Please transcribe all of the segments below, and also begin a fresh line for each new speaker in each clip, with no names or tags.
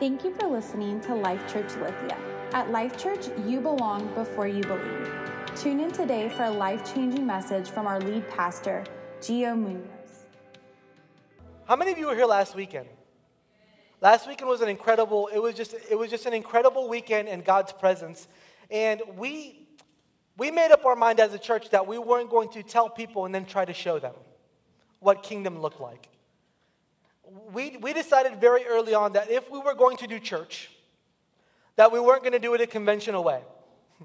Thank you for listening to Life Church Lithia. At Life Church, you belong before you believe. Tune in today for a life changing message from our lead pastor, Gio Munoz.
How many of you were here last weekend? Last weekend was an incredible, it was just, it was just an incredible weekend in God's presence. And we, we made up our mind as a church that we weren't going to tell people and then try to show them what kingdom looked like. We, we decided very early on that if we were going to do church, that we weren't going to do it a conventional way. I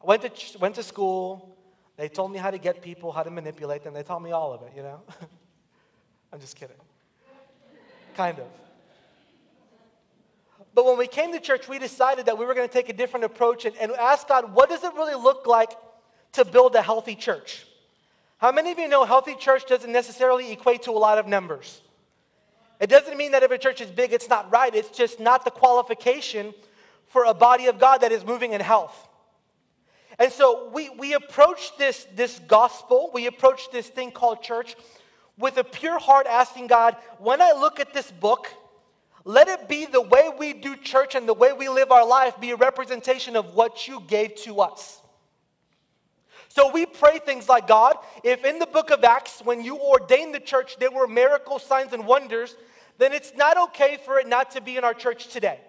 went to, ch- went to school. They told me how to get people, how to manipulate them. They taught me all of it, you know? I'm just kidding. Kind of. But when we came to church, we decided that we were going to take a different approach and, and ask God, what does it really look like to build a healthy church? How many of you know healthy church doesn't necessarily equate to a lot of numbers? It doesn't mean that if a church is big, it's not right. It's just not the qualification for a body of God that is moving in health. And so we, we approach this, this gospel, we approach this thing called church with a pure heart, asking God, when I look at this book, let it be the way we do church and the way we live our life be a representation of what you gave to us. So we pray things like God, if in the book of Acts, when you ordained the church, there were miracles, signs, and wonders, then it's not okay for it not to be in our church today.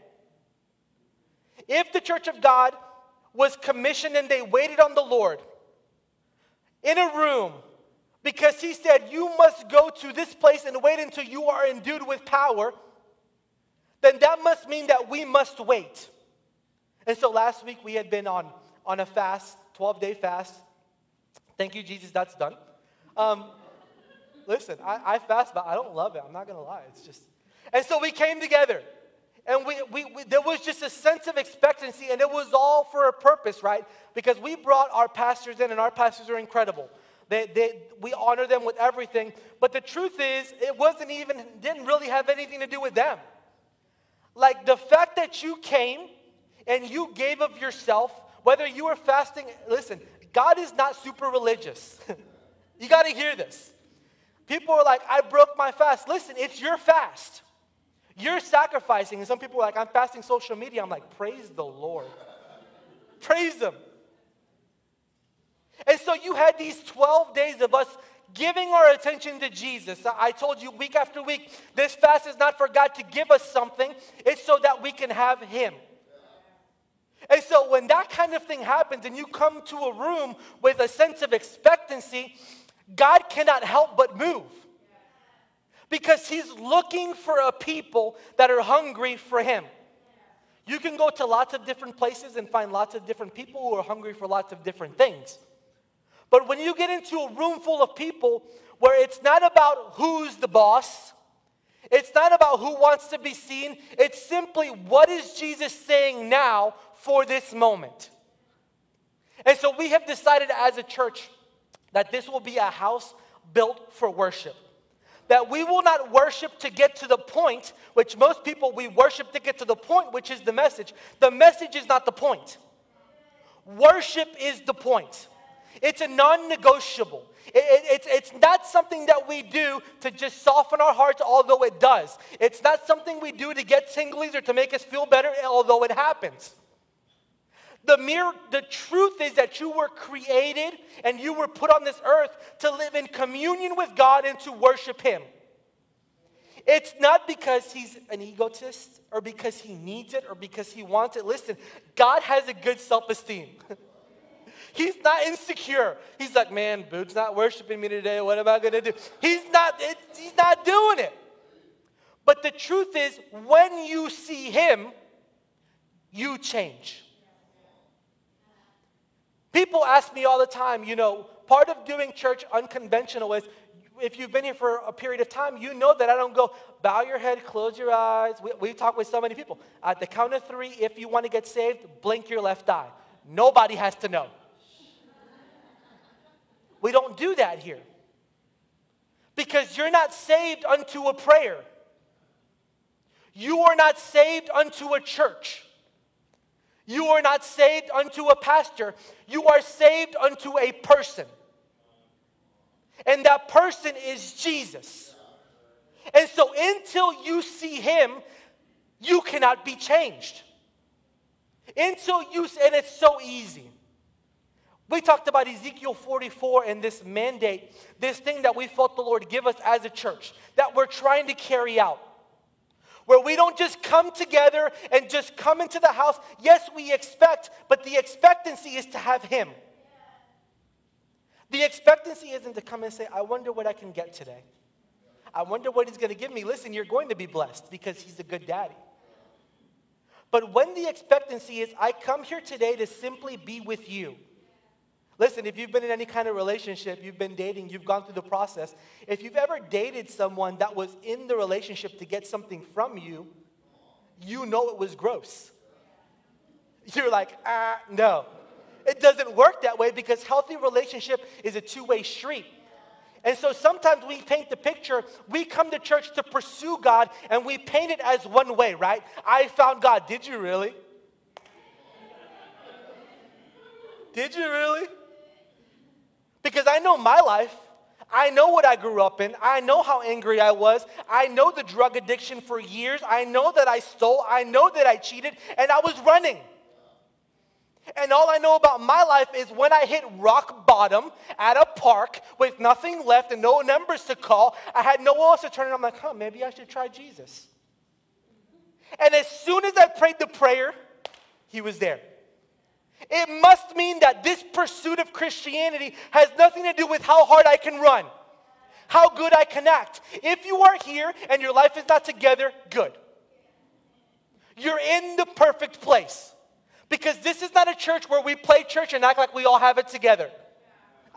If the church of God was commissioned and they waited on the Lord in a room because he said, You must go to this place and wait until you are endued with power then that must mean that we must wait. And so last week we had been on, on a fast, 12 day fast. Thank you, Jesus, that's done. Um, listen, I, I fast, but I don't love it. I'm not going to lie. It's just. And so we came together. And we, we, we, there was just a sense of expectancy, and it was all for a purpose, right? Because we brought our pastors in, and our pastors are incredible. They, they, we honor them with everything. But the truth is, it wasn't even, didn't really have anything to do with them. Like the fact that you came and you gave of yourself, whether you were fasting, listen, God is not super religious. you got to hear this. People are like, I broke my fast. Listen, it's your fast. You're sacrificing. And some people are like, I'm fasting social media. I'm like, praise the Lord. praise Him. And so you had these 12 days of us giving our attention to Jesus. I told you week after week, this fast is not for God to give us something, it's so that we can have Him. And so when that kind of thing happens and you come to a room with a sense of expectancy, God cannot help but move. Because He's looking for a people that are hungry for Him. You can go to lots of different places and find lots of different people who are hungry for lots of different things. But when you get into a room full of people where it's not about who's the boss, it's not about who wants to be seen, it's simply what is Jesus saying now for this moment. And so we have decided as a church that this will be a house built for worship. That we will not worship to get to the point, which most people we worship to get to the point, which is the message. The message is not the point. Worship is the point. It's a non negotiable. It, it, it's, it's not something that we do to just soften our hearts, although it does. It's not something we do to get tinglies or to make us feel better, although it happens. The mere the truth is that you were created and you were put on this earth to live in communion with God and to worship him. It's not because he's an egotist or because he needs it or because he wants it. Listen, God has a good self-esteem. He's not insecure. He's like, man, Boot's not worshiping me today. What am I going to do? He's not, he's not doing it. But the truth is, when you see him, you change. People ask me all the time, you know, part of doing church unconventional is if you've been here for a period of time, you know that I don't go, bow your head, close your eyes. We, we talk with so many people. At the count of three, if you want to get saved, blink your left eye. Nobody has to know. We don't do that here. Because you're not saved unto a prayer. You are not saved unto a church. You are not saved unto a pastor. You are saved unto a person. And that person is Jesus. And so until you see him, you cannot be changed. Until you, and it's so easy. We talked about Ezekiel 44 and this mandate, this thing that we felt the Lord give us as a church that we're trying to carry out. Where we don't just come together and just come into the house. Yes, we expect, but the expectancy is to have Him. The expectancy isn't to come and say, I wonder what I can get today. I wonder what He's going to give me. Listen, you're going to be blessed because He's a good daddy. But when the expectancy is, I come here today to simply be with you. Listen, if you've been in any kind of relationship, you've been dating, you've gone through the process. If you've ever dated someone that was in the relationship to get something from you, you know it was gross. You're like, ah, no. It doesn't work that way because healthy relationship is a two-way street. And so sometimes we paint the picture, we come to church to pursue God and we paint it as one way, right? I found God. Did you really? Did you really? Because I know my life. I know what I grew up in. I know how angry I was. I know the drug addiction for years. I know that I stole. I know that I cheated, and I was running. And all I know about my life is when I hit rock bottom at a park with nothing left and no numbers to call, I had no one else to turn. And I'm like, huh, maybe I should try Jesus. And as soon as I prayed the prayer, he was there. It must mean that this pursuit of Christianity has nothing to do with how hard I can run, how good I can act. If you are here and your life is not together, good. You're in the perfect place. Because this is not a church where we play church and act like we all have it together.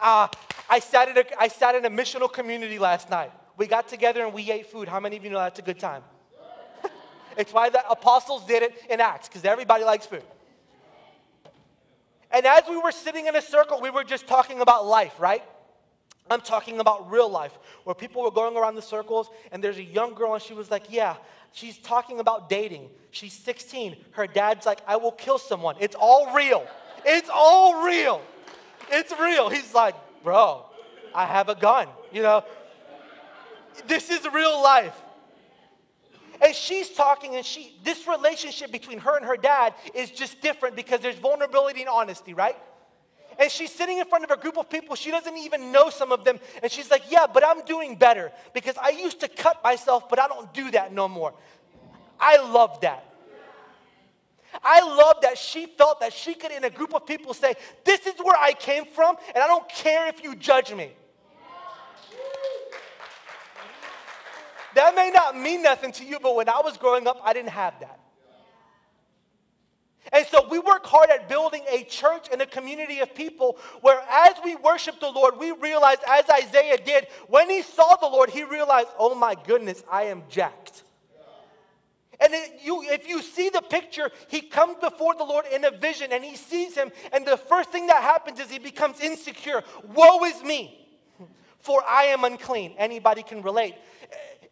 Uh, I, sat at a, I sat in a missional community last night. We got together and we ate food. How many of you know that's a good time? it's why the apostles did it in Acts, because everybody likes food. And as we were sitting in a circle, we were just talking about life, right? I'm talking about real life, where people were going around the circles, and there's a young girl, and she was like, Yeah, she's talking about dating. She's 16. Her dad's like, I will kill someone. It's all real. It's all real. It's real. He's like, Bro, I have a gun. You know, this is real life. And she's talking, and she, this relationship between her and her dad is just different because there's vulnerability and honesty, right? And she's sitting in front of a group of people. She doesn't even know some of them. And she's like, Yeah, but I'm doing better because I used to cut myself, but I don't do that no more. I love that. I love that she felt that she could, in a group of people, say, This is where I came from, and I don't care if you judge me. That may not mean nothing to you, but when I was growing up, I didn't have that. And so we work hard at building a church and a community of people where as we worship the Lord, we realize, as Isaiah did, when he saw the Lord, he realized, oh my goodness, I am jacked. And it, you, if you see the picture, he comes before the Lord in a vision and he sees him, and the first thing that happens is he becomes insecure. Woe is me, for I am unclean. Anybody can relate.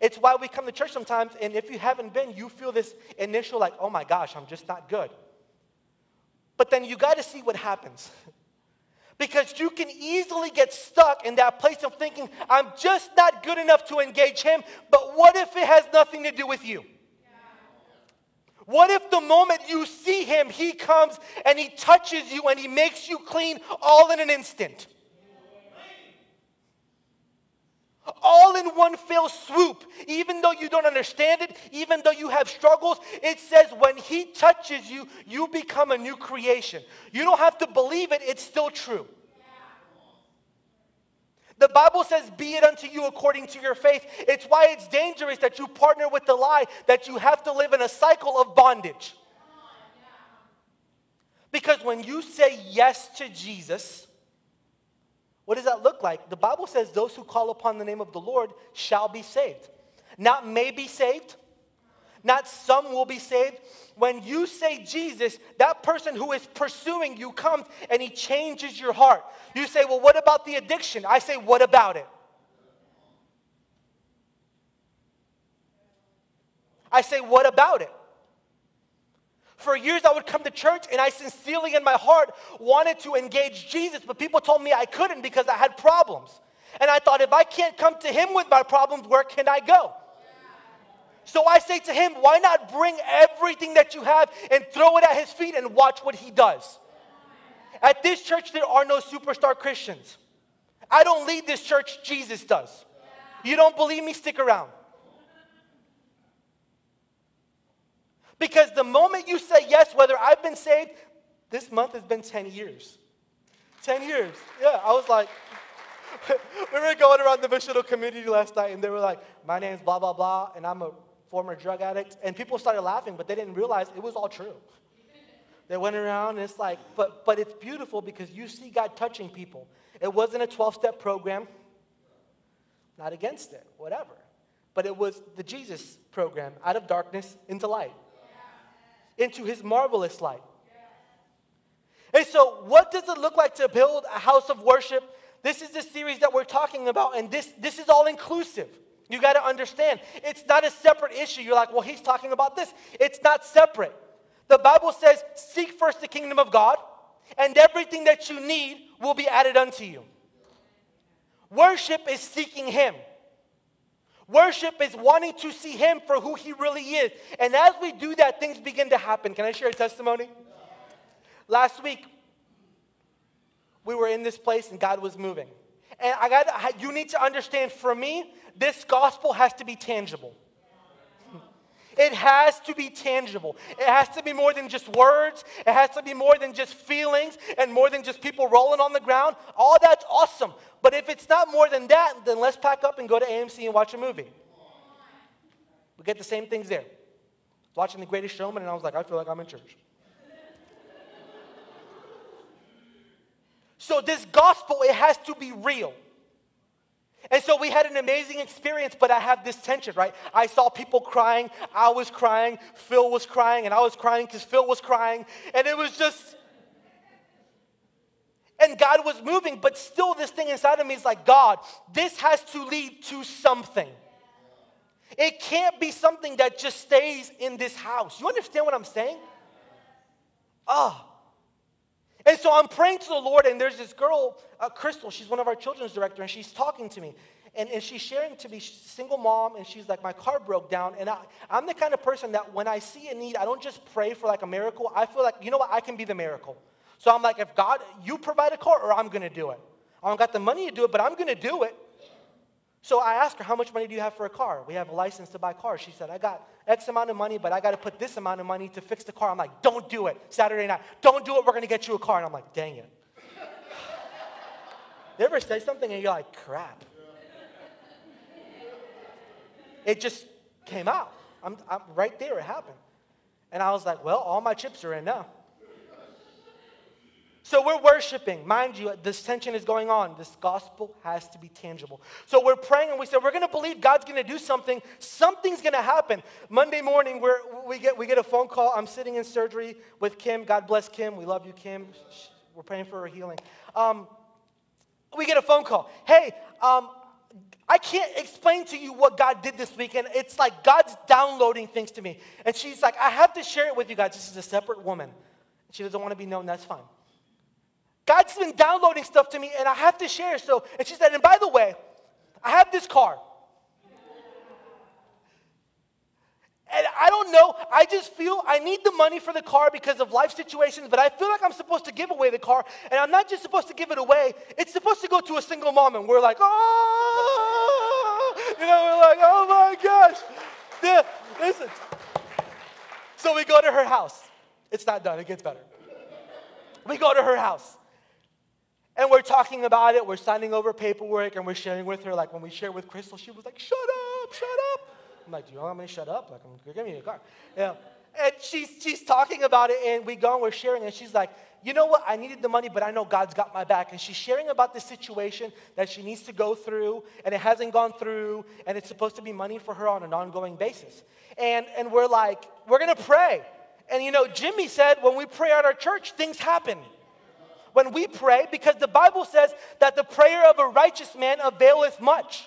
It's why we come to church sometimes, and if you haven't been, you feel this initial, like, oh my gosh, I'm just not good. But then you got to see what happens. Because you can easily get stuck in that place of thinking, I'm just not good enough to engage him, but what if it has nothing to do with you? What if the moment you see him, he comes and he touches you and he makes you clean all in an instant? All in one fell swoop. Even though you don't understand it, even though you have struggles, it says when He touches you, you become a new creation. You don't have to believe it, it's still true. The Bible says, Be it unto you according to your faith. It's why it's dangerous that you partner with the lie, that you have to live in a cycle of bondage. Because when you say yes to Jesus, what does that look like? The Bible says those who call upon the name of the Lord shall be saved. Not may be saved, not some will be saved. When you say Jesus, that person who is pursuing you comes and he changes your heart. You say, Well, what about the addiction? I say, What about it? I say, What about it? For years, I would come to church and I sincerely, in my heart, wanted to engage Jesus, but people told me I couldn't because I had problems. And I thought, if I can't come to Him with my problems, where can I go? So I say to him, why not bring everything that you have and throw it at his feet and watch what he does? At this church, there are no superstar Christians. I don't lead this church, Jesus does. You don't believe me? Stick around. Because the moment you say yes, whether I've been saved, this month has been 10 years. 10 years. Yeah, I was like, we were going around the missional community last night, and they were like, my name's blah, blah, blah, and I'm a former drug addict. And people started laughing, but they didn't realize it was all true. They went around, and it's like, but, but it's beautiful because you see God touching people. It wasn't a 12 step program, not against it, whatever. But it was the Jesus program out of darkness into light, into his marvelous light. And so, what does it look like to build a house of worship? This is the series that we're talking about, and this, this is all inclusive. You got to understand, it's not a separate issue. You're like, well, he's talking about this. It's not separate. The Bible says, seek first the kingdom of God, and everything that you need will be added unto you. Worship is seeking Him. Worship is wanting to see Him for who He really is. And as we do that, things begin to happen. Can I share a testimony? Last week, we were in this place and God was moving. And I got you need to understand for me, this gospel has to be tangible. It has to be tangible. It has to be more than just words. It has to be more than just feelings and more than just people rolling on the ground. All that's awesome. But if it's not more than that, then let's pack up and go to AMC and watch a movie. We get the same things there. Watching The Greatest Showman, and I was like, I feel like I'm in church. So, this gospel, it has to be real. And so we had an amazing experience, but I have this tension, right? I saw people crying, I was crying, Phil was crying, and I was crying because Phil was crying. And it was just, and God was moving, but still, this thing inside of me is like, God, this has to lead to something. It can't be something that just stays in this house. You understand what I'm saying? Oh, and so I'm praying to the Lord, and there's this girl, uh, Crystal, she's one of our children's director, and she's talking to me. And, and she's sharing to me, single mom, and she's like, my car broke down. And I, I'm the kind of person that when I see a need, I don't just pray for like a miracle. I feel like, you know what, I can be the miracle. So I'm like, if God, you provide a car, or I'm gonna do it. I don't got the money to do it, but I'm gonna do it. So I asked her, How much money do you have for a car? We have a license to buy cars. She said, I got X amount of money, but I got to put this amount of money to fix the car. I'm like, Don't do it. Saturday night, don't do it. We're going to get you a car. And I'm like, Dang it. you ever say something and you're like, Crap. It just came out. I'm, I'm right there, it happened. And I was like, Well, all my chips are in now. So we're worshiping. Mind you, this tension is going on. This gospel has to be tangible. So we're praying and we say, we're going to believe God's going to do something. Something's going to happen. Monday morning, we're, we, get, we get a phone call. I'm sitting in surgery with Kim. God bless Kim. We love you, Kim. We're praying for her healing. Um, we get a phone call. Hey, um, I can't explain to you what God did this weekend. It's like God's downloading things to me. And she's like, I have to share it with you guys. This is a separate woman. She doesn't want to be known. That's fine. God's been downloading stuff to me and I have to share. So, and she said, and by the way, I have this car. And I don't know, I just feel I need the money for the car because of life situations, but I feel like I'm supposed to give away the car. And I'm not just supposed to give it away, it's supposed to go to a single mom. And we're like, oh, you know, we're like, oh my gosh. Yeah, listen. So we go to her house. It's not done, it gets better. We go to her house. And we're talking about it, we're signing over paperwork, and we're sharing with her. Like when we shared with Crystal, she was like, shut up, shut up. I'm like, do you want me to shut up? Like, give me a car. Yeah. And she's, she's talking about it, and we go and we're sharing, and she's like, you know what? I needed the money, but I know God's got my back. And she's sharing about the situation that she needs to go through, and it hasn't gone through, and it's supposed to be money for her on an ongoing basis. And, and we're like, we're gonna pray. And you know, Jimmy said when we pray at our church, things happen when we pray because the Bible says that the prayer of a righteous man availeth much.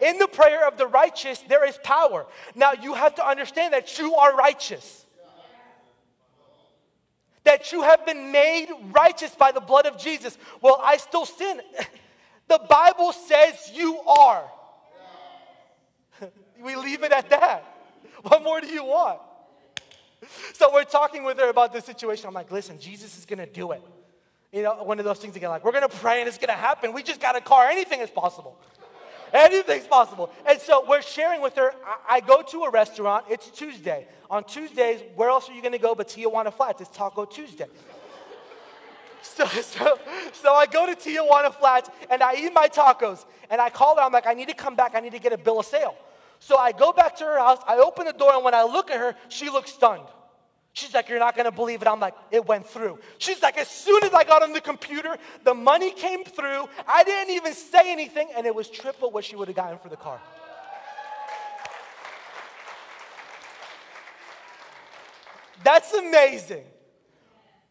In the prayer of the righteous, there is power. Now, you have to understand that you are righteous. That you have been made righteous by the blood of Jesus. Well, I still sin. The Bible says you are. we leave it at that. What more do you want? So we're talking with her about this situation. I'm like, listen, Jesus is gonna do it. You know, one of those things again, like, we're gonna pray and it's gonna happen. We just got a car, anything is possible. Anything's possible. And so we're sharing with her. I, I, go to a restaurant, it's Tuesday. On Tuesdays, where else are you gonna go but Tijuana Flats? It's Taco Tuesday. So, so, so I go to Tijuana Flats and I eat my tacos and I call her. I'm like, I need to come back. I need to get a bill of sale. So I go back to her house. I open the door and when I look at her, she looks stunned. She's like, You're not gonna believe it. I'm like, It went through. She's like, As soon as I got on the computer, the money came through. I didn't even say anything, and it was triple what she would have gotten for the car. That's amazing.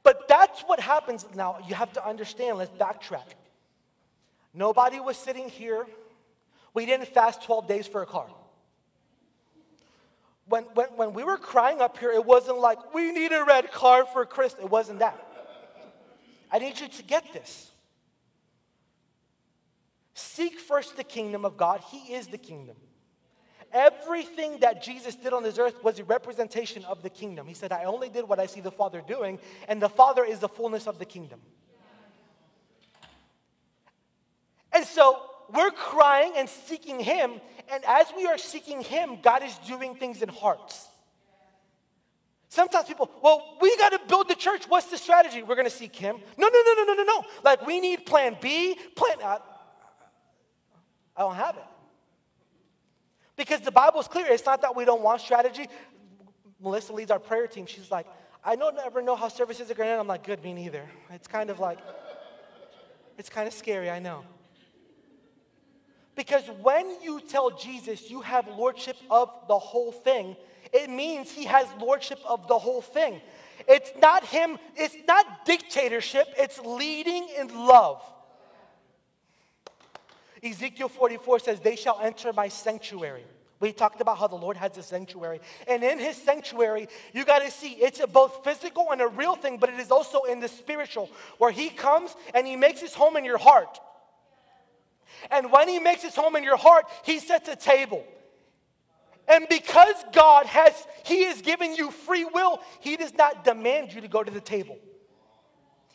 But that's what happens now. You have to understand, let's backtrack. Nobody was sitting here. We didn't fast 12 days for a car. When, when, when we were crying up here, it wasn't like, we need a red car for Chris. It wasn't that. I need you to get this. Seek first the kingdom of God, He is the kingdom. Everything that Jesus did on this earth was a representation of the kingdom. He said, I only did what I see the Father doing, and the Father is the fullness of the kingdom. And so we're crying and seeking Him, and as we are seeking Him, God is doing things in hearts. Sometimes people, well, we got to build the church. What's the strategy? We're going to seek Him. No, no, no, no, no, no, no. Like we need plan B, plan. I, I don't have it. Because the Bible's clear. It's not that we don't want strategy. Melissa leads our prayer team. She's like, I don't ever know how services are going to end. I'm like, good, me neither. It's kind of like, it's kind of scary, I know. Because when you tell Jesus you have lordship of the whole thing, it means he has lordship of the whole thing. It's not him, it's not dictatorship, it's leading in love. Ezekiel 44 says, They shall enter my sanctuary. We talked about how the Lord has a sanctuary. And in his sanctuary, you got to see it's a both physical and a real thing, but it is also in the spiritual, where he comes and he makes his home in your heart. And when he makes his home in your heart, he sets a table. And because God has, he has given you free will, he does not demand you to go to the table.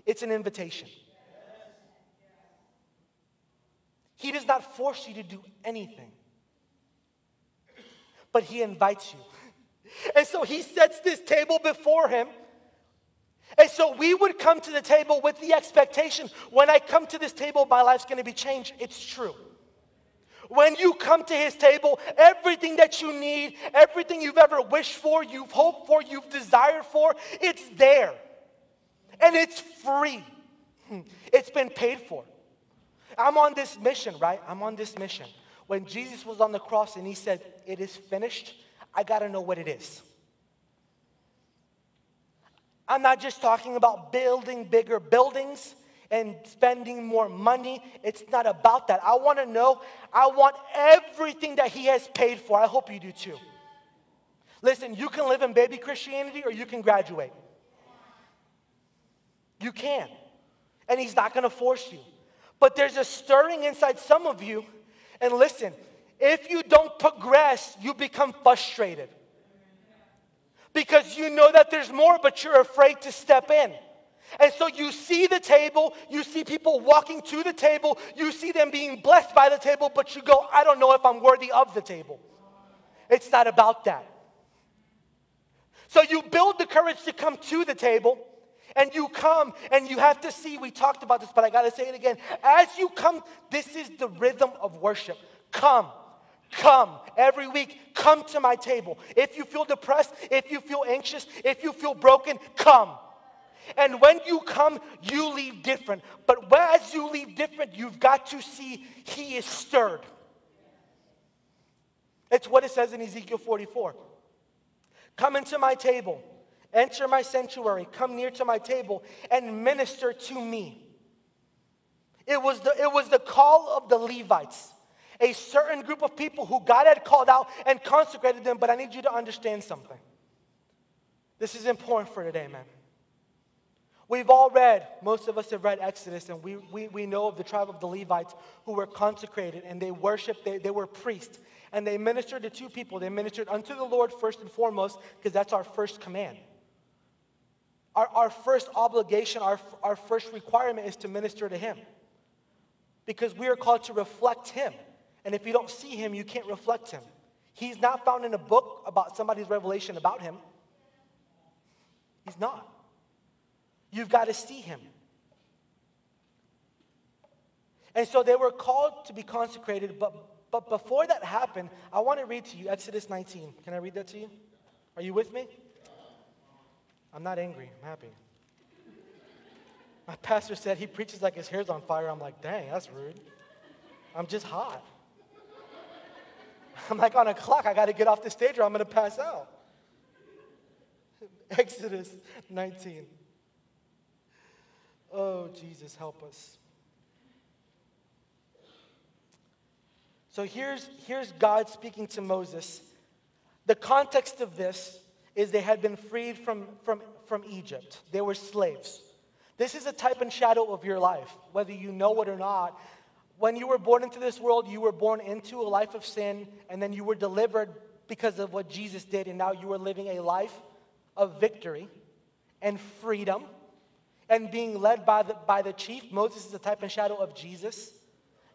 It's an invitation. He does not force you to do anything, but He invites you. And so He sets this table before Him. And so we would come to the table with the expectation when I come to this table, my life's gonna be changed. It's true. When you come to his table, everything that you need, everything you've ever wished for, you've hoped for, you've desired for, it's there. And it's free. Hmm. It's been paid for. I'm on this mission, right? I'm on this mission. When Jesus was on the cross and he said, It is finished, I got to know what it is. I'm not just talking about building bigger buildings and spending more money. It's not about that. I want to know, I want everything that He has paid for. I hope you do too. Listen, you can live in baby Christianity or you can graduate. You can. And He's not going to force you. But there's a stirring inside some of you. And listen, if you don't progress, you become frustrated. Because you know that there's more, but you're afraid to step in. And so you see the table, you see people walking to the table, you see them being blessed by the table, but you go, I don't know if I'm worthy of the table. It's not about that. So you build the courage to come to the table, and you come and you have to see, we talked about this, but I got to say it again. As you come, this is the rhythm of worship. Come. Come every week, come to my table. If you feel depressed, if you feel anxious, if you feel broken, come. And when you come, you leave different. But as you leave different, you've got to see He is stirred. It's what it says in Ezekiel 44. Come into my table. Enter my sanctuary, come near to my table, and minister to me. It was the, it was the call of the Levites, a certain group of people who God had called out and consecrated them. But I need you to understand something. This is important for today, man. We've all read, most of us have read Exodus, and we, we, we know of the tribe of the Levites who were consecrated and they worshiped, they, they were priests, and they ministered to two people. They ministered unto the Lord first and foremost, because that's our first command. Our, our first obligation, our, our first requirement is to minister to Him. Because we are called to reflect Him. And if you don't see Him, you can't reflect Him. He's not found in a book about somebody's revelation about Him. He's not. You've got to see him. And so they were called to be consecrated, but, but before that happened, I want to read to you Exodus 19. Can I read that to you? Are you with me? I'm not angry, I'm happy. My pastor said he preaches like his hair's on fire. I'm like, dang, that's rude. I'm just hot. I'm like, on a clock, I got to get off the stage or I'm going to pass out. Exodus 19. Oh, Jesus, help us. So here's, here's God speaking to Moses. The context of this is they had been freed from, from, from Egypt, they were slaves. This is a type and shadow of your life, whether you know it or not. When you were born into this world, you were born into a life of sin, and then you were delivered because of what Jesus did, and now you are living a life of victory and freedom and being led by the, by the chief. Moses is a type and shadow of Jesus.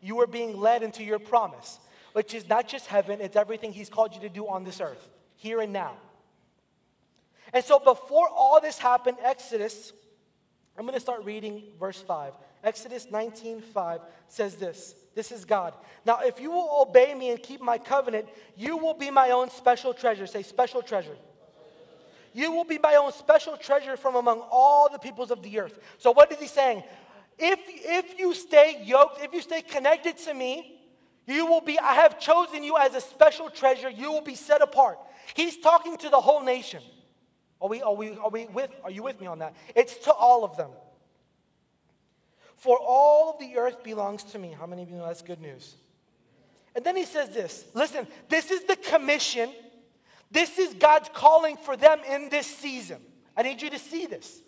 You are being led into your promise, which is not just heaven, it's everything he's called you to do on this earth, here and now. And so before all this happened, Exodus, I'm going to start reading verse 5. Exodus 19 5 says this. This is God. Now, if you will obey me and keep my covenant, you will be my own special treasure. Say, special treasure. You will be my own special treasure from among all the peoples of the earth. So, what is he saying? If, if you stay yoked, if you stay connected to me, you will be, I have chosen you as a special treasure. You will be set apart. He's talking to the whole nation. Are we, are we, are we with, are you with me on that? It's to all of them. For all of the earth belongs to me. How many of you know that's good news? And then he says this listen, this is the commission this is God's calling for them in this season. I need you to see this.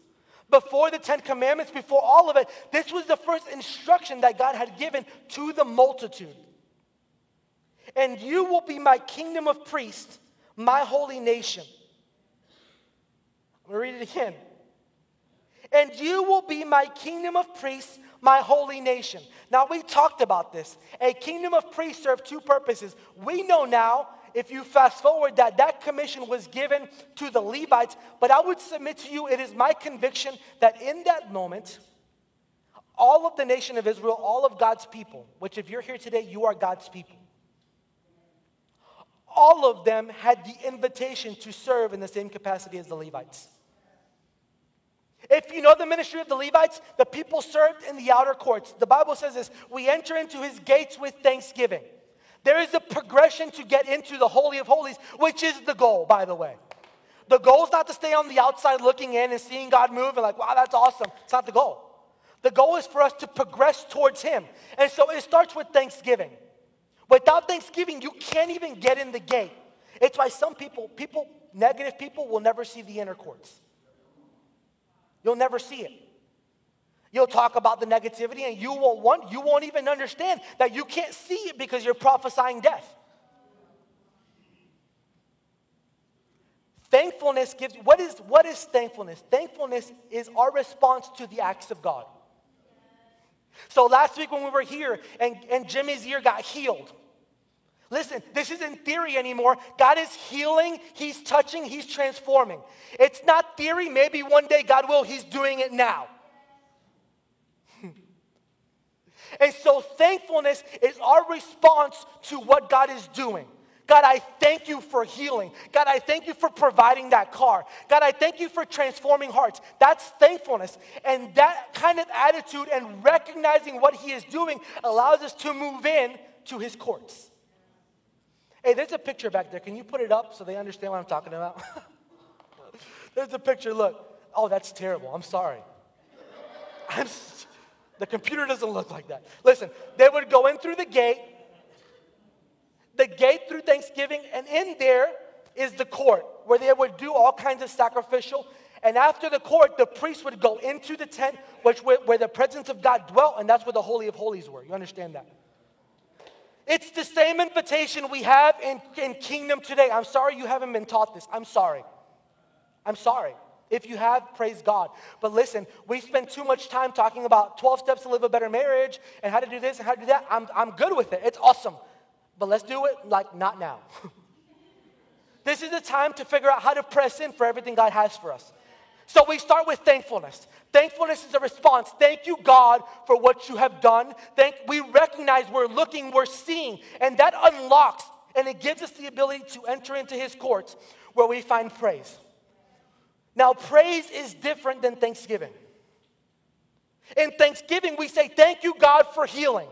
Before the Ten Commandments, before all of it, this was the first instruction that God had given to the multitude. And you will be my kingdom of priests, my holy nation. I'm going to read it again. And you will be my kingdom of priests, my holy nation. Now, we talked about this. A kingdom of priests serve two purposes. We know now if you fast forward that that commission was given to the Levites, but I would submit to you, it is my conviction that in that moment, all of the nation of Israel, all of God's people, which if you're here today, you are God's people, all of them had the invitation to serve in the same capacity as the Levites. If you know the ministry of the Levites, the people served in the outer courts. The Bible says this we enter into his gates with thanksgiving. There is a progression to get into the Holy of Holies, which is the goal, by the way. The goal is not to stay on the outside looking in and seeing God move and like, wow, that's awesome. It's not the goal. The goal is for us to progress towards Him. And so it starts with thanksgiving. Without thanksgiving, you can't even get in the gate. It's why some people, people, negative people, will never see the inner courts. You'll never see it. You'll talk about the negativity and you won't want, you won't even understand that you can't see it because you're prophesying death. Thankfulness gives what is what is thankfulness? Thankfulness is our response to the acts of God. So last week when we were here and, and Jimmy's ear got healed. Listen, this isn't theory anymore. God is healing, He's touching, He's transforming. It's not theory. Maybe one day God will, He's doing it now. And so thankfulness is our response to what God is doing. God, I thank you for healing. God, I thank you for providing that car. God, I thank you for transforming hearts. That's thankfulness. And that kind of attitude and recognizing what He is doing allows us to move in to His courts. Hey, there's a picture back there. Can you put it up so they understand what I'm talking about? there's a picture. Look. Oh, that's terrible. I'm sorry. I'm the computer doesn't look like that. Listen, they would go in through the gate, the gate through Thanksgiving, and in there is the court where they would do all kinds of sacrificial. And after the court, the priest would go into the tent, which where, where the presence of God dwelt, and that's where the Holy of Holies were. You understand that? It's the same invitation we have in, in kingdom today. I'm sorry you haven't been taught this. I'm sorry. I'm sorry. If you have, praise God. But listen, we spend too much time talking about 12 steps to live a better marriage and how to do this and how to do that. I'm, I'm good with it. It's awesome. But let's do it like not now. this is the time to figure out how to press in for everything God has for us. So we start with thankfulness. Thankfulness is a response. Thank you, God, for what you have done. Thank, we recognize we're looking, we're seeing, and that unlocks and it gives us the ability to enter into his courts where we find praise. Now, praise is different than thanksgiving. In thanksgiving, we say, Thank you, God, for healing.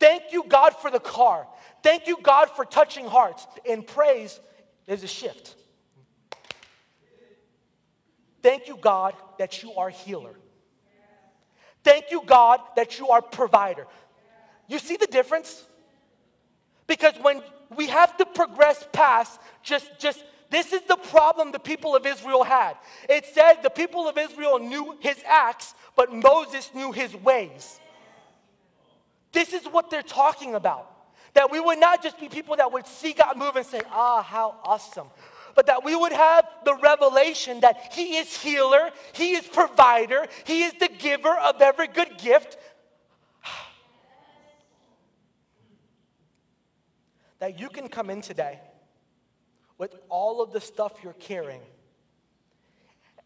Thank you, God, for the car. Thank you, God, for touching hearts. In praise, there's a shift. Thank you, God, that you are healer. Thank you, God, that you are provider. You see the difference? Because when we have to progress past just, just this is the problem the people of Israel had. It said the people of Israel knew his acts, but Moses knew his ways. This is what they're talking about. That we would not just be people that would see God move and say, ah, how awesome but that we would have the revelation that He is healer, He is provider, He is the giver of every good gift. that you can come in today with all of the stuff you're carrying.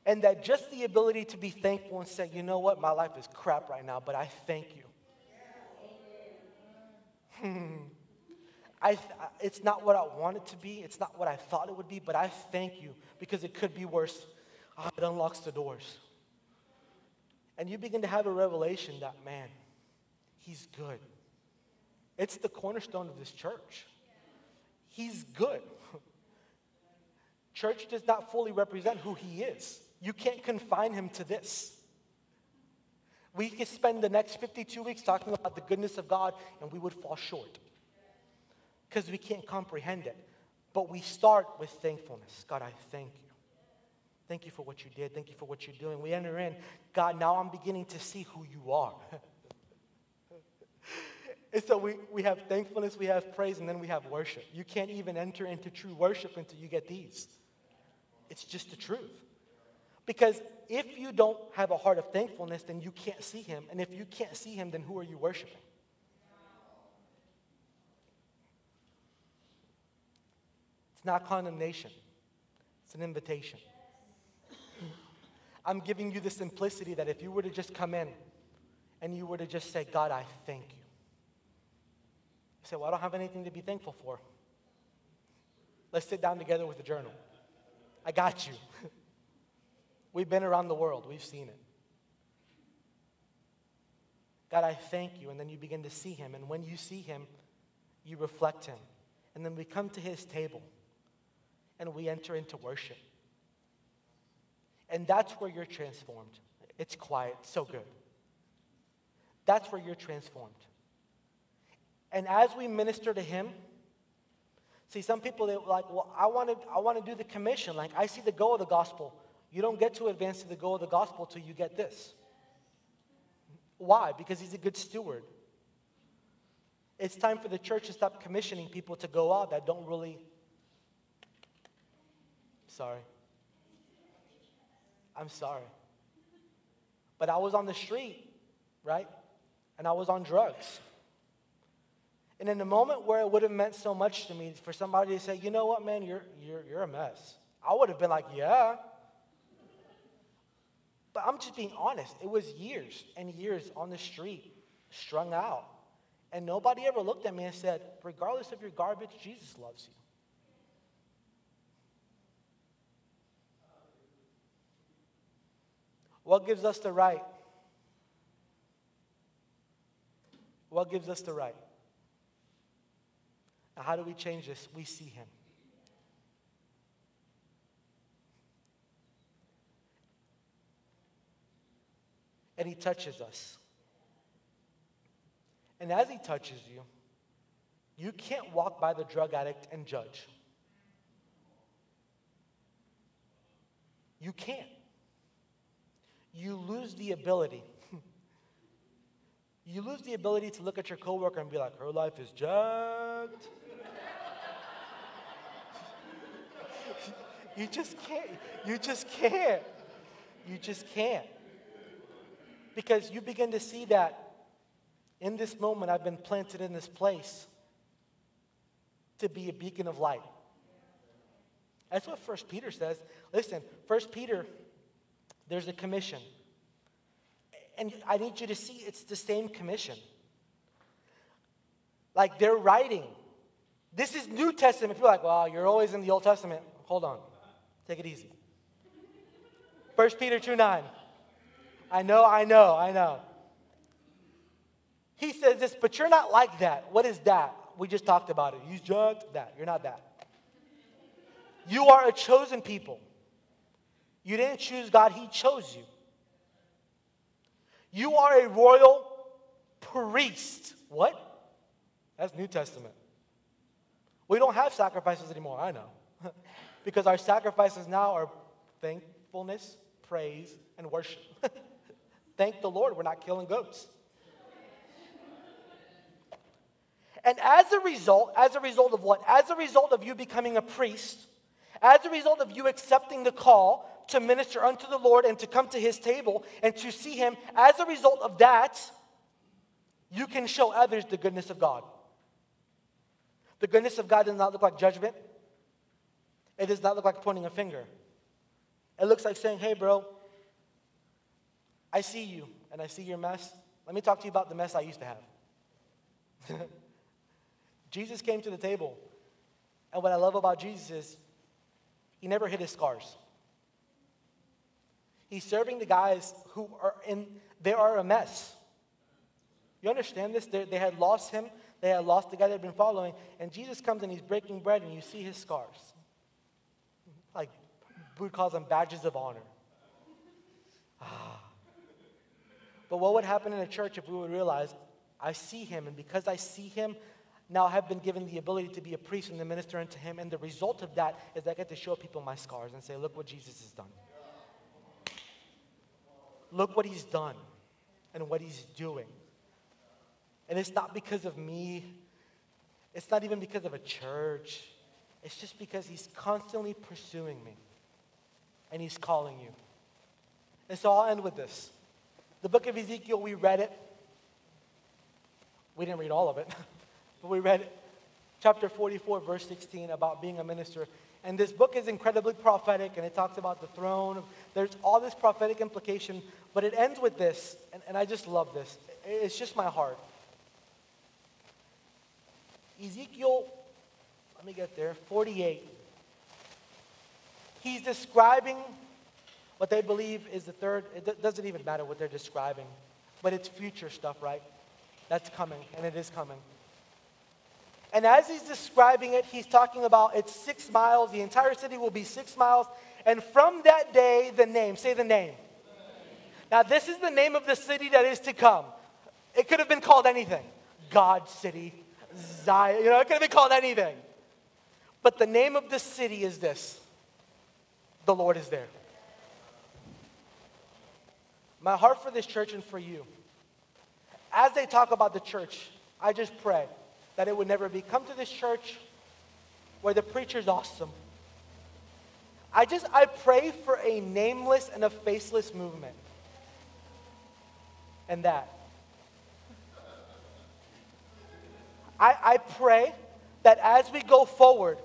And that just the ability to be thankful and say, you know what, my life is crap right now, but I thank you. Hmm. I, it's not what I want it to be. It's not what I thought it would be, but I thank you because it could be worse. Oh, it unlocks the doors. And you begin to have a revelation that, man, he's good. It's the cornerstone of this church. He's good. Church does not fully represent who he is. You can't confine him to this. We could spend the next 52 weeks talking about the goodness of God and we would fall short because we can't comprehend it. But we start with thankfulness. God, I thank you. Thank you for what you did. Thank you for what you're doing. We enter in, God, now I'm beginning to see who you are. and so we, we have thankfulness, we have praise, and then we have worship. You can't even enter into true worship until you get these. It's just the truth. Because if you don't have a heart of thankfulness, then you can't see him. And if you can't see him, then who are you worshiping? Not condemnation, it's an invitation. I'm giving you the simplicity that if you were to just come in and you were to just say, God, I thank you. You say, Well, I don't have anything to be thankful for. Let's sit down together with a journal. I got you. We've been around the world, we've seen it. God, I thank you. And then you begin to see him. And when you see him, you reflect him. And then we come to his table and we enter into worship. And that's where you're transformed. It's quiet, so good. That's where you're transformed. And as we minister to Him, see, some people they like, well, I want to, I want to do the commission. Like, I see the goal of the gospel. You don't get to advance to the goal of the gospel till you get this. Why? Because He's a good steward. It's time for the church to stop commissioning people to go out that don't really sorry. I'm sorry. But I was on the street, right? And I was on drugs. And in the moment where it would have meant so much to me for somebody to say, you know what, man, you're, you're, you're a mess, I would have been like, yeah. But I'm just being honest. It was years and years on the street, strung out. And nobody ever looked at me and said, regardless of your garbage, Jesus loves you. What gives us the right? What gives us the right? Now, how do we change this? We see Him. And He touches us. And as He touches you, you can't walk by the drug addict and judge. You can't. You lose the ability. you lose the ability to look at your coworker and be like, her life is jacked. you just can't. You just can't. You just can't. Because you begin to see that in this moment, I've been planted in this place to be a beacon of light. That's what First Peter says. Listen, First Peter, there's a commission. And I need you to see it's the same commission. Like they're writing. This is New Testament. People are like, well, you're always in the Old Testament. Hold on. Take it easy. First Peter 2 9. I know, I know, I know. He says this, but you're not like that. What is that? We just talked about it. You judged that. You're not that. You are a chosen people. You didn't choose God, He chose you. You are a royal priest. What? That's New Testament. We don't have sacrifices anymore, I know. because our sacrifices now are thankfulness, praise, and worship. Thank the Lord we're not killing goats. And as a result, as a result of what? As a result of you becoming a priest, as a result of you accepting the call to minister unto the Lord and to come to his table and to see him, as a result of that, you can show others the goodness of God. The goodness of God does not look like judgment. It does not look like pointing a finger. It looks like saying, hey, bro, I see you and I see your mess. Let me talk to you about the mess I used to have. Jesus came to the table, and what I love about Jesus is he never hid his scars. He's serving the guys who are in, they are a mess. You understand this? They, they had lost him, they had lost the guy they'd been following, and Jesus comes and he's breaking bread, and you see his scars. Like, Buddha calls them badges of honor. Ah. But what would happen in a church if we would realize, I see him, and because I see him, now I have been given the ability to be a priest and to minister unto him. And the result of that is I get to show people my scars and say, look what Jesus has done. Look what he's done and what he's doing. And it's not because of me, it's not even because of a church. It's just because he's constantly pursuing me and he's calling you. And so I'll end with this. The book of Ezekiel, we read it. We didn't read all of it, but we read it. chapter 44, verse 16 about being a minister. And this book is incredibly prophetic, and it talks about the throne. There's all this prophetic implication, but it ends with this, and, and I just love this. It's just my heart. Ezekiel, let me get there, 48. He's describing what they believe is the third, it doesn't even matter what they're describing, but it's future stuff, right? That's coming, and it is coming. And as he's describing it, he's talking about it's six miles, the entire city will be six miles, and from that day, the name, say the name. Now, this is the name of the city that is to come. It could have been called anything God City, Zion, you know, it could have been called anything. But the name of the city is this the Lord is there. My heart for this church and for you, as they talk about the church, I just pray that it would never be come to this church where the preacher's awesome. I just, I pray for a nameless and a faceless movement. And that. I, I pray that as we go forward,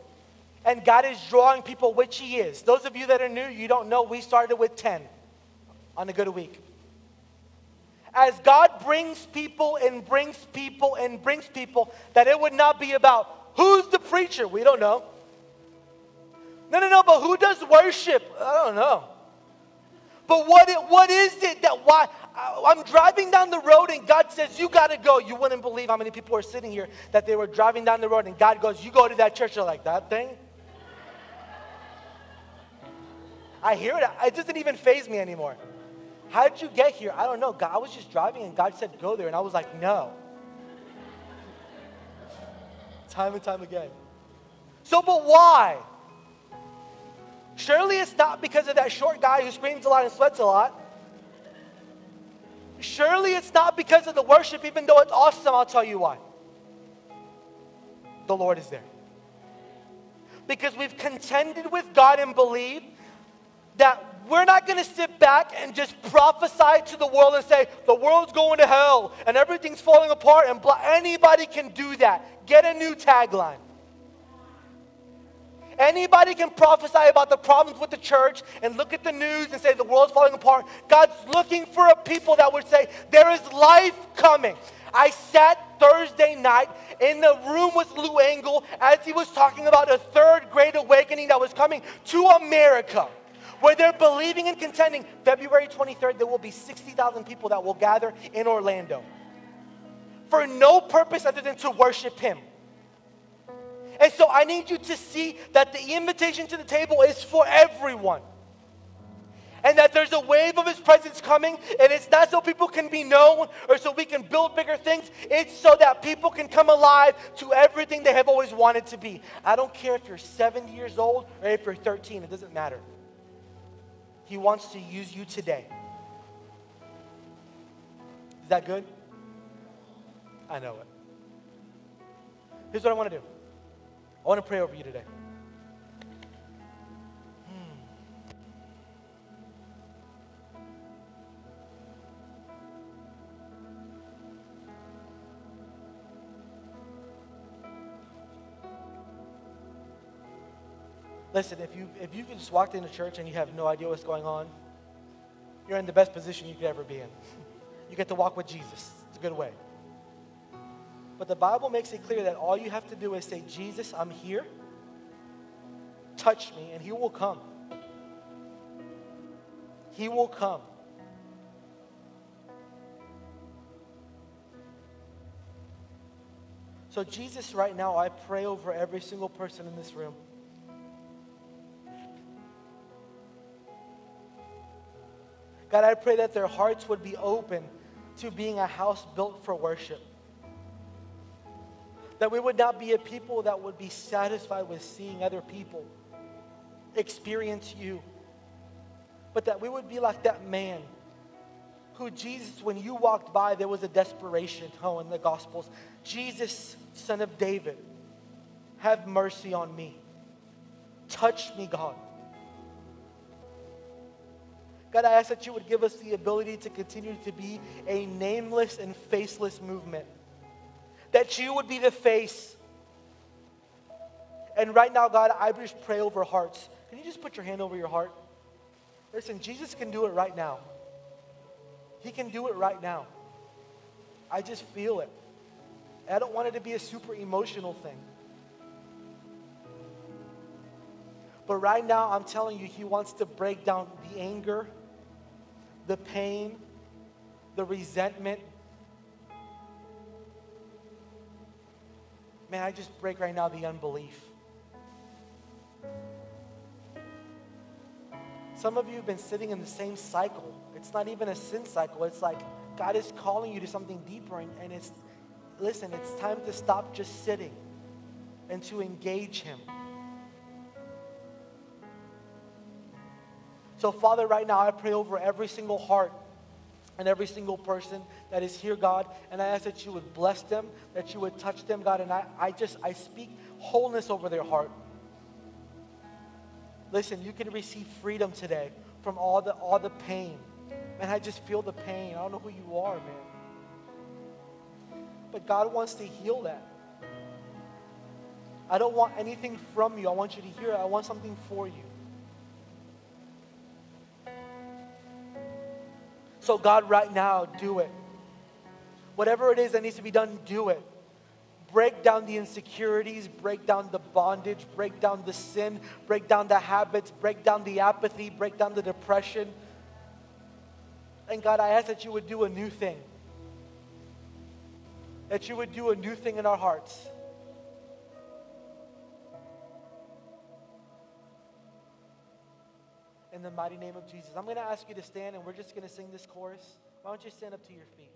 and God is drawing people, which He is. Those of you that are new, you don't know, we started with 10 on a good week. As God brings people and brings people and brings people, that it would not be about who's the preacher? We don't know. No, no, no, but who does worship? I don't know. But what, what is it that why? I'm driving down the road and God says, You got to go. You wouldn't believe how many people are sitting here that they were driving down the road and God goes, You go to that church. They're like, That thing? I hear it. It doesn't even phase me anymore. How did you get here? I don't know. God, I was just driving and God said, go there. And I was like, no. Time and time again. So, but why? Surely it's not because of that short guy who screams a lot and sweats a lot. Surely it's not because of the worship, even though it's awesome. I'll tell you why. The Lord is there. Because we've contended with God and believe that we're not going to sit back and just prophesy to the world and say, the world's going to hell and everything's falling apart. And blah. anybody can do that. Get a new tagline. Anybody can prophesy about the problems with the church and look at the news and say the world's falling apart. God's looking for a people that would say, there is life coming. I sat Thursday night in the room with Lou Engle as he was talking about a third great awakening that was coming to America where they're believing and contending. February 23rd, there will be 60,000 people that will gather in Orlando for no purpose other than to worship Him. And so I need you to see that the invitation to the table is for everyone. And that there's a wave of his presence coming, and it's not so people can be known or so we can build bigger things. It's so that people can come alive to everything they have always wanted to be. I don't care if you're 70 years old or if you're 13, it doesn't matter. He wants to use you today. Is that good? I know it. Here's what I want to do I want to pray over you today. Listen, if you if you just walked into church and you have no idea what's going on, you're in the best position you could ever be in. you get to walk with Jesus. It's a good way. But the Bible makes it clear that all you have to do is say, Jesus, I'm here. Touch me, and He will come. He will come. So, Jesus, right now, I pray over every single person in this room. God, I pray that their hearts would be open to being a house built for worship. That we would not be a people that would be satisfied with seeing other people experience you, but that we would be like that man who Jesus, when you walked by, there was a desperation. Oh, in the Gospels, Jesus, son of David, have mercy on me. Touch me, God. God, I ask that you would give us the ability to continue to be a nameless and faceless movement that you would be the face. And right now, God, I just pray over hearts. Can you just put your hand over your heart? Listen, Jesus can do it right now. He can do it right now. I just feel it. I don't want it to be a super emotional thing. But right now, I'm telling you, He wants to break down the anger, the pain, the resentment, Man, I just break right now the unbelief. Some of you have been sitting in the same cycle. It's not even a sin cycle. It's like God is calling you to something deeper, and, and it's, listen, it's time to stop just sitting and to engage Him. So, Father, right now I pray over every single heart and every single person that is here, God. And I ask that you would bless them, that you would touch them, God. And I, I just, I speak wholeness over their heart. Listen, you can receive freedom today from all the, all the pain. Man, I just feel the pain. I don't know who you are, man. But God wants to heal that. I don't want anything from you. I want you to hear it. I want something for you. So, God, right now, do it. Whatever it is that needs to be done, do it. Break down the insecurities, break down the bondage, break down the sin, break down the habits, break down the apathy, break down the depression. And God, I ask that you would do a new thing. That you would do a new thing in our hearts. In the mighty name of Jesus. I'm going to ask you to stand and we're just going to sing this chorus. Why don't you stand up to your feet?